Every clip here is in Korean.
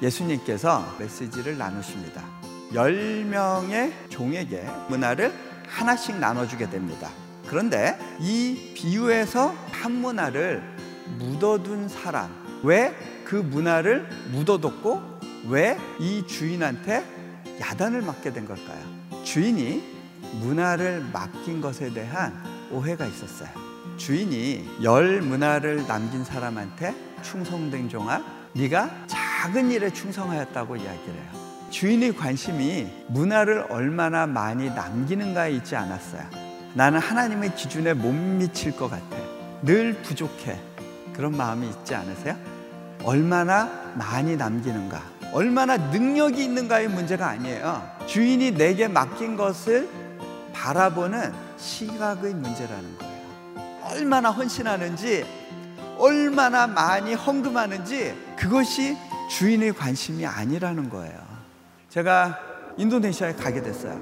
예수님께서 메시지를 나누십니다. 10명의 종에게 문화를 하나씩 나눠주게 됩니다. 그런데 이 비유에서 한 문화를 묻어둔 사람, 왜 그 문화를 묻어뒀고 왜 이 주인한테 야단을 맞게 된 걸까요? 주인이 문화를 맡긴 것에 대한 오해가 있었어요. 주인이 열 문화를 남긴 사람한테 충성된 종아, 네가 작은 일에 충성하였다고 이야기를 해요. 주인의 관심이 문화를 얼마나 많이 남기는가에 있지 않았어요. 나는 하나님의 기준에 못 미칠 것 같아. 늘 부족해. 그런 마음이 있지 않으세요? 얼마나 많이 남기는가. 얼마나 능력이 있는가의 문제가 아니에요. 주인이 내게 맡긴 것을 바라보는 시각의 문제라는 거예요. 얼마나 헌신하는지, 얼마나 많이 헌금하는지, 그것이 주인의 관심이 아니라는 거예요. 제가 인도네시아에 가게 됐어요.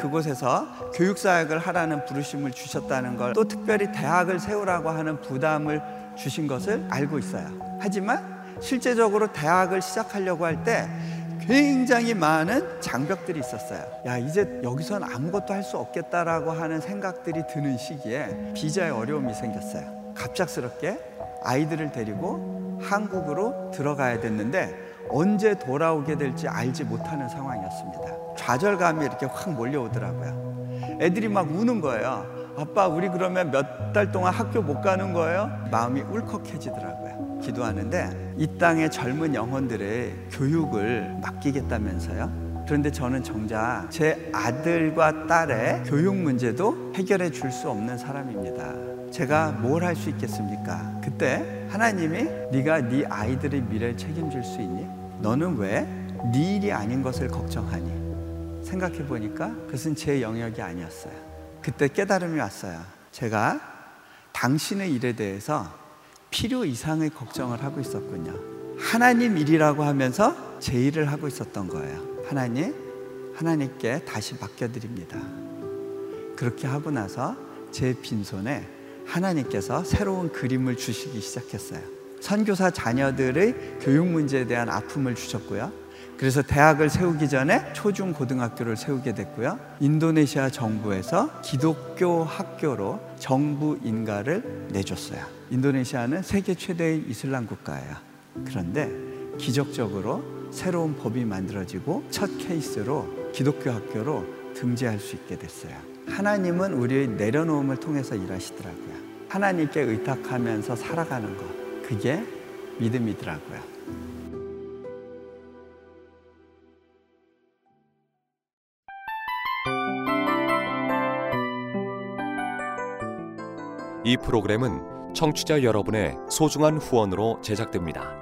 그곳에서 교육사역을 하라는 부르심을 주셨다는 걸 또 특별히 대학을 세우라고 하는 부담을 주신 것을 알고 있어요. 하지만 실제적으로 대학을 시작하려고 할 때 굉장히 많은 장벽들이 있었어요. 야, 이제 여기선 아무것도 할 수 없겠다라고 하는 생각들이 드는 시기에 비자에 어려움이 생겼어요. 갑작스럽게 아이들을 데리고 한국으로 들어가야 됐는데 언제 돌아오게 될지 알지 못하는 상황이었습니다. 좌절감이 이렇게 확 몰려오더라고요. 애들이 막 우는 거예요. 아빠, 우리 그러면 몇 달 동안 학교 못 가는 거예요? 마음이 울컥해지더라고요. 기도하는데 이 땅의 젊은 영혼들의 교육을 맡기겠다면서요? 그런데 저는 정작 제 아들과 딸의 교육 문제도 해결해 줄 수 없는 사람입니다. 제가 뭘 할 수 있겠습니까? 그때 하나님이 네가 네 아이들의 미래를 책임질 수 있니? 너는 왜 네 일이 아닌 것을 걱정하니? 생각해 보니까 그것은 제 영역이 아니었어요. 그때 깨달음이 왔어요. 제가 당신의 일에 대해서 필요 이상의 걱정을 하고 있었군요. 하나님 일이라고 하면서 제 일을 하고 있었던 거예요. 하나님, 하나님께 다시 맡겨드립니다. 그렇게 하고 나서 제 빈손에 하나님께서 새로운 그림을 주시기 시작했어요. 선교사 자녀들의 교육 문제에 대한 아픔을 주셨고요. 그래서 대학을 세우기 전에 초중 고등학교를 세우게 됐고요. 인도네시아 정부에서 기독교 학교로 정부 인가를 내줬어요. 인도네시아는 세계 최대의 이슬람 국가예요. 그런데 기적적으로 새로운 법이 만들어지고 첫 케이스로 기독교 학교로 등재할 수 있게 됐어요. 하나님은 우리의 내려놓음을 통해서 일하시더라고요. 하나님께 의탁하면서 살아가는 것. 그게 믿음이더라고요. 이 프로그램은 청취자 여러분의 소중한 후원으로 제작됩니다.